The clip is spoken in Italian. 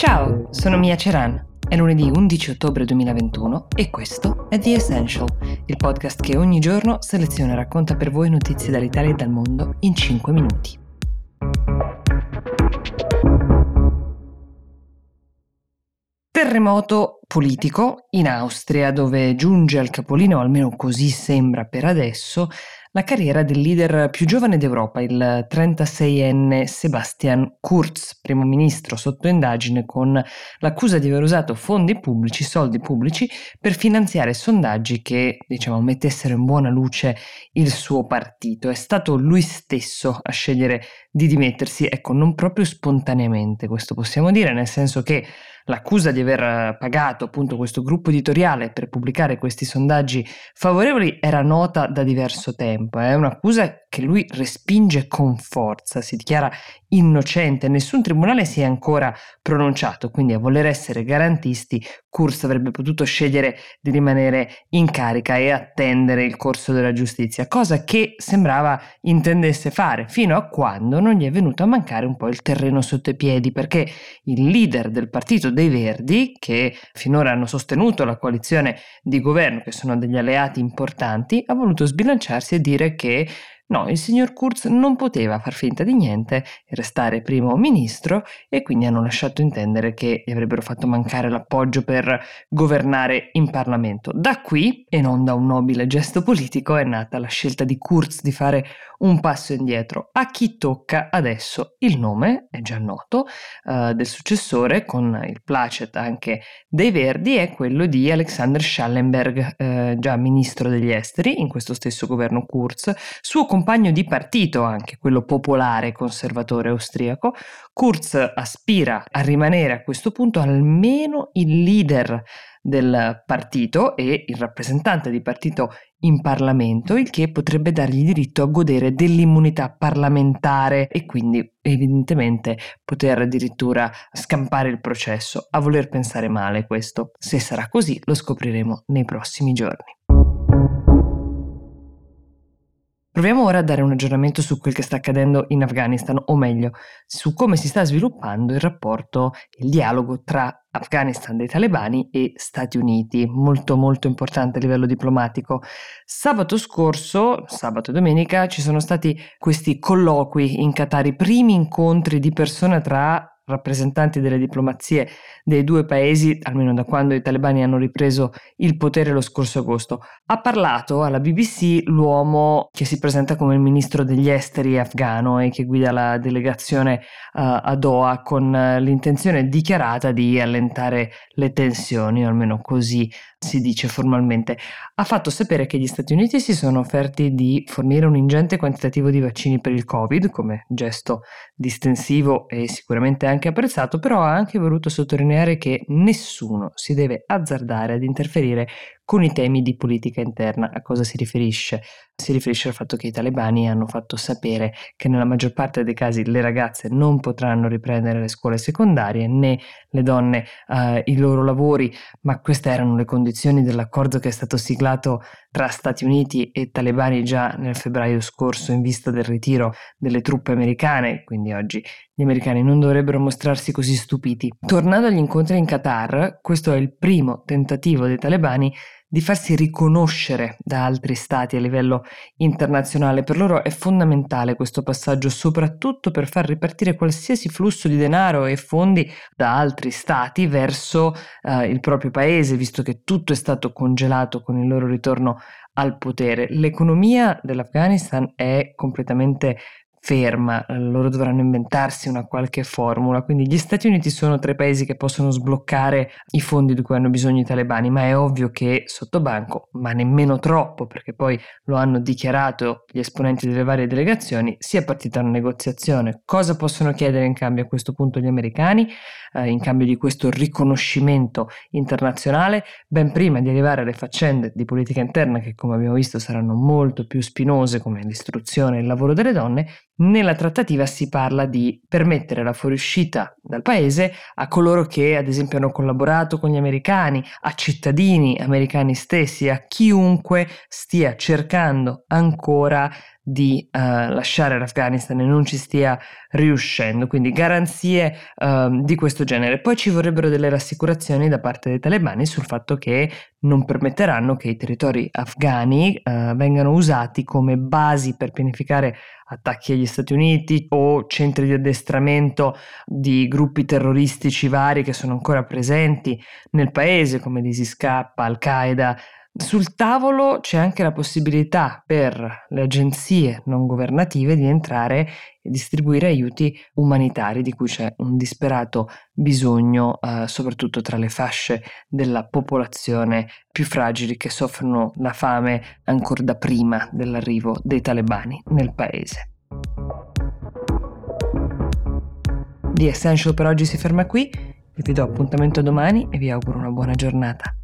Ciao, sono Mia Ceran. È lunedì 11 ottobre 2021 e questo è The Essential, il podcast che ogni giorno seleziona e racconta per voi notizie dall'Italia e dal mondo in 5 minuti. Terremoto politico in Austria, dove giunge al capolino, almeno così sembra per adesso, la carriera del leader più giovane d'Europa, il 36enne Sebastian Kurz, primo ministro sotto indagine con l'accusa di aver usato fondi pubblici, soldi pubblici, per finanziare sondaggi che, diciamo, mettessero in buona luce il suo partito. È stato lui stesso a scegliere di dimettersi, ecco, non proprio spontaneamente, questo possiamo dire, nel senso che l'accusa di aver pagato appunto questo gruppo editoriale per pubblicare questi sondaggi favorevoli era nota da diverso tempo, è un'accusa che lui respinge con forza, si dichiara innocente, nessun tribunale si è ancora pronunciato, quindi a voler essere garantisti Kurz avrebbe potuto scegliere di rimanere in carica e attendere il corso della giustizia, cosa che sembrava intendesse fare fino a quando non gli è venuto a mancare un po' il terreno sotto i piedi, perché il leader del partito dei Verdi, che finora hanno sostenuto la coalizione di governo, che sono degli alleati importanti, ha voluto sbilanciarsi e dire che No, il signor Kurz non poteva far finta di niente e restare primo ministro e quindi hanno lasciato intendere che gli avrebbero fatto mancare l'appoggio per governare in Parlamento. Da qui, e non da un nobile gesto politico, è nata la scelta di Kurz di fare un passo indietro. A chi tocca adesso? Il nome è già noto uh, del successore, con il placet anche dei Verdi, è quello di Alexander Schallenberg, uh, già ministro degli esteri in questo stesso governo Kurz, suo compagno di partito anche, quello popolare conservatore austriaco. Kurz aspira a rimanere a questo punto almeno il leader del partito e il rappresentante di partito in Parlamento, il che potrebbe dargli diritto a godere dell'immunità parlamentare e quindi evidentemente poter addirittura scampare il processo. A voler pensare male questo. Se sarà così lo scopriremo nei prossimi giorni. Proviamo ora a dare un aggiornamento su quel che sta accadendo in Afghanistan, o meglio, su come si sta sviluppando il rapporto, il dialogo tra Afghanistan dei talebani e Stati Uniti, molto molto importante a livello diplomatico. Sabato scorso, sabato e domenica, ci sono stati questi colloqui in Qatar, i primi incontri di persona tra rappresentanti delle diplomazie dei due paesi, almeno da quando i talebani hanno ripreso il potere lo scorso agosto. Ha parlato alla BBC l'uomo che si presenta come il ministro degli esteri afghano e che guida la delegazione uh, a Doha con uh, l'intenzione dichiarata di allentare le tensioni, o almeno così si dice formalmente, ha fatto sapere che gli Stati Uniti si sono offerti di fornire un ingente quantitativo di vaccini per il Covid, come gesto distensivo e sicuramente anche apprezzato, però ha anche voluto sottolineare che nessuno si deve azzardare ad interferire con i temi di politica interna. A cosa si riferisce? Si riferisce al fatto che i talebani hanno fatto sapere che nella maggior parte dei casi le ragazze non potranno riprendere le scuole secondarie né le donne uh, i loro lavori, ma queste erano le condizioni dell'accordo che è stato siglato tra Stati Uniti e talebani già nel febbraio scorso in vista del ritiro delle truppe americane, quindi oggi gli americani non dovrebbero mostrarsi così stupiti. Tornando agli incontri in Qatar, questo è il primo tentativo dei talebani di farsi riconoscere da altri stati a livello internazionale. Per loro è fondamentale questo passaggio, soprattutto per far ripartire qualsiasi flusso di denaro e fondi da altri stati verso uh, il proprio paese, visto che tutto è stato congelato con il loro ritorno al potere. L'economia dell'Afghanistan è completamente ferma, loro dovranno inventarsi una qualche formula, quindi gli Stati Uniti sono tra i paesi che possono sbloccare i fondi di cui hanno bisogno i talebani, ma è ovvio che sotto banco, ma nemmeno troppo, perché poi lo hanno dichiarato gli esponenti delle varie delegazioni, sia partita una negoziazione. Cosa possono chiedere in cambio a questo punto gli americani, eh, in cambio di questo riconoscimento internazionale, ben prima di arrivare alle faccende di politica interna che come abbiamo visto saranno molto più spinose come l'istruzione e il lavoro delle donne, nella trattativa si parla di permettere la fuoriuscita dal paese a coloro che ad esempio hanno collaborato con gli americani, a cittadini americani stessi, a chiunque stia cercando ancora di uh, lasciare l'Afghanistan e non ci stia riuscendo, quindi garanzie uh, di questo genere. Poi ci vorrebbero delle rassicurazioni da parte dei talebani sul fatto che non permetteranno che i territori afghani uh, vengano usati come basi per pianificare attacchi agli Stati Uniti o centri di addestramento di gruppi terroristici vari che sono ancora presenti nel paese come l'ISIS K, Al-Qaeda, sul tavolo c'è anche la possibilità per le agenzie non governative di entrare e distribuire aiuti umanitari di cui c'è un disperato bisogno, eh, soprattutto tra le fasce della popolazione più fragili che soffrono la fame ancora da prima dell'arrivo dei talebani nel paese. The Essential per oggi si ferma qui, vi do appuntamento domani e vi auguro una buona giornata.